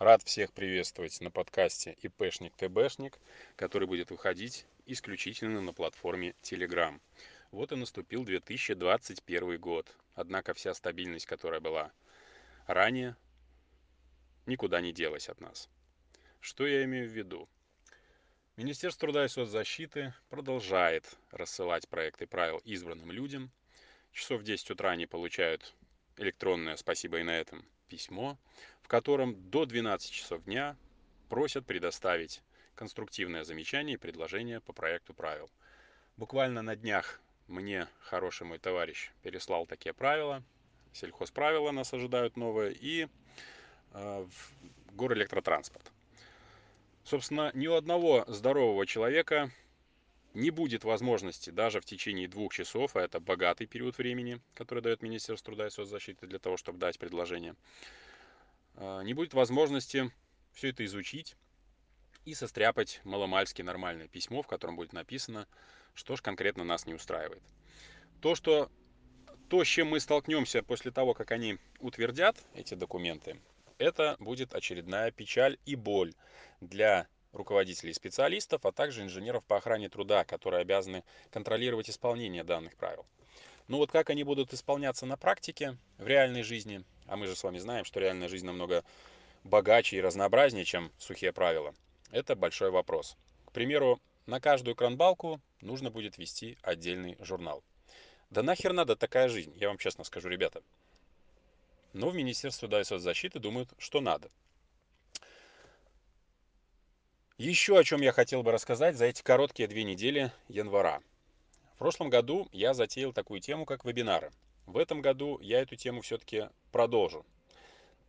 Рад всех приветствовать на подкасте ИПшник ТБшник, который будет выходить исключительно на платформе Telegram. Вот и наступил 2021 год. Однако вся стабильность, которая была ранее, никуда не делась от нас. Что я имею в виду? Министерство труда и соцзащиты продолжает рассылать проекты правил избранным людям. Часов в 10 утра они получают электронное «Спасибо и на этом» письмо, в котором до 12 часов дня просят предоставить конструктивное замечание и предложение по проекту правил. Буквально на днях мне хороший мой товарищ переслал такие правила. Сельхозправила нас ожидают новые и э, горэлектротранспорт. Собственно, ни у одного здорового человека не будет возможности даже в течение двух часов, а это богатый период времени, который дает Министерство труда и соцзащиты для того, чтобы дать предложение, а, не будет возможности все это изучить и состряпать маломальски нормальное письмо, в котором будет написано, что же конкретно нас не устраивает. То, что то, с чем мы столкнемся после того, как они утвердят эти документы, это будет очередная печаль и боль для руководителей и специалистов, а также инженеров по охране труда, которые обязаны контролировать исполнение данных правил. Ну вот как они будут исполняться на практике, в реальной жизни, а мы же с вами знаем, что реальная жизнь намного богаче и разнообразнее, чем сухие правила, это большой вопрос. К примеру, на каждую кранбалку нужно будет вести отдельный журнал. Да нахер надо такая жизнь, я вам честно скажу, ребята. Но в Министерстве труда и соцзащиты думают, что надо. Еще о чем я хотел бы рассказать за эти короткие две недели января. В прошлом году я затеял такую тему, как вебинары. В этом году я эту тему все-таки продолжу,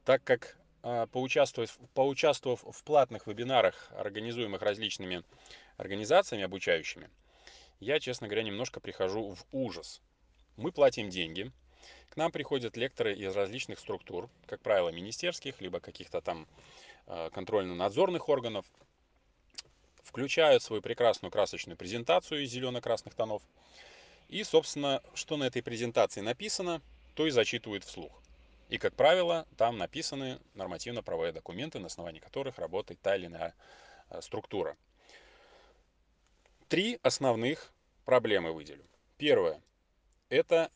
так как а, поучаствовав, поучаствовав в платных вебинарах, организуемых различными организациями обучающими, я, честно говоря, немножко прихожу в ужас. Мы платим деньги, к нам приходят лекторы из различных структур, как правило, министерских, либо каких-то там а, контрольно-надзорных органов, включают свою прекрасную красочную презентацию из зелено-красных тонов. И, собственно, что на этой презентации написано, то и зачитывают вслух. И, как правило, там написаны нормативно-правовые документы, на основании которых работает та или иная э, структура. Три основных проблемы выделю. Первое – это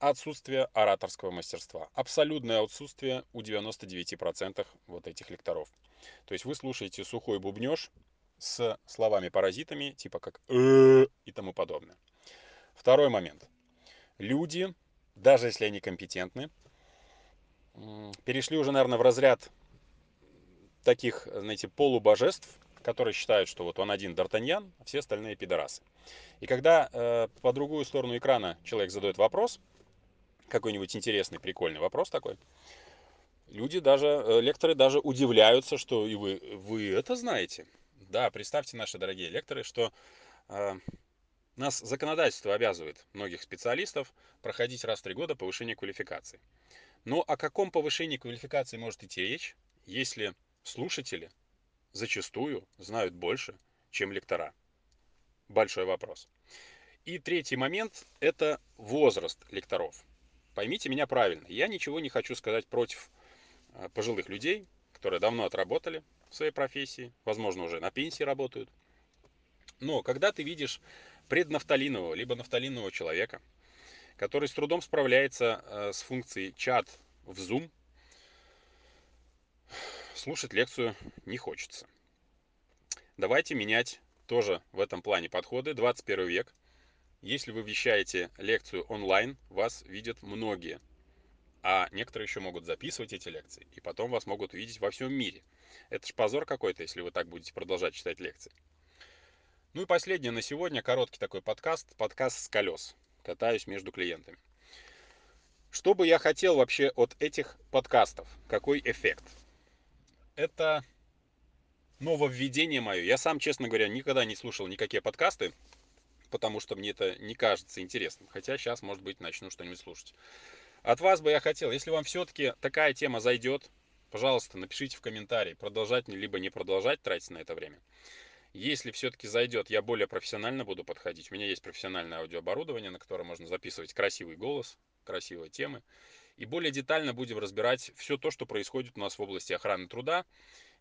отсутствие ораторского мастерства. Абсолютное отсутствие у 99% вот этих лекторов. То есть вы слушаете сухой бубнеж с словами-паразитами, типа как «э» и тому подобное. Второй момент. Люди, даже если они компетентны, перешли уже, наверное, в разряд таких, знаете, полубожеств, которые считают, что вот он один Д'Артаньян, а все остальные пидорасы. И когда э, по другую сторону экрана человек задает вопрос, какой-нибудь интересный, прикольный вопрос такой, люди даже, э, лекторы даже удивляются, что и вы, вы это знаете. Да, представьте, наши дорогие лекторы, что э, нас законодательство обязывает многих специалистов проходить раз в три года повышение квалификации. Но о каком повышении квалификации может идти речь, если слушатели зачастую знают больше, чем лектора? Большой вопрос. И третий момент – это возраст лекторов. Поймите меня правильно, я ничего не хочу сказать против э, пожилых людей, которые давно отработали в своей профессии, возможно, уже на пенсии работают. Но когда ты видишь преднафталинового, либо нафталинового человека, который с трудом справляется э, с функцией чат в Zoom, слушать лекцию не хочется. Давайте менять тоже в этом плане подходы. 21 век. Если вы вещаете лекцию онлайн, вас видят многие. А некоторые еще могут записывать эти лекции, и потом вас могут видеть во всем мире. Это ж позор какой-то, если вы так будете продолжать читать лекции. Ну и последнее на сегодня, короткий такой подкаст, подкаст с колес. Катаюсь между клиентами. Что бы я хотел вообще от этих подкастов? Какой эффект? Это нововведение мое. Я сам, честно говоря, никогда не слушал никакие подкасты, потому что мне это не кажется интересным. Хотя сейчас, может быть, начну что-нибудь слушать. От вас бы я хотел, если вам все-таки такая тема зайдет, пожалуйста, напишите в комментарии, продолжать либо не продолжать тратить на это время. Если все-таки зайдет, я более профессионально буду подходить. У меня есть профессиональное аудиооборудование, на которое можно записывать красивый голос, красивые темы. И более детально будем разбирать все то, что происходит у нас в области охраны труда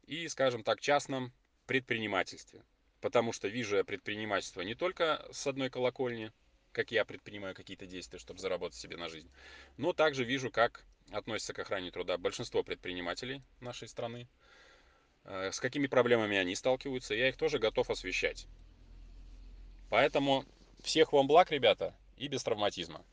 и, скажем так, частном предпринимательстве. Потому что вижу я предпринимательство не только с одной колокольни, как я предпринимаю какие-то действия, чтобы заработать себе на жизнь, но также вижу, как относятся к охране труда большинство предпринимателей нашей страны, э, с какими проблемами они сталкиваются, я их тоже готов освещать. Поэтому всех вам благ, ребята, и без травматизма.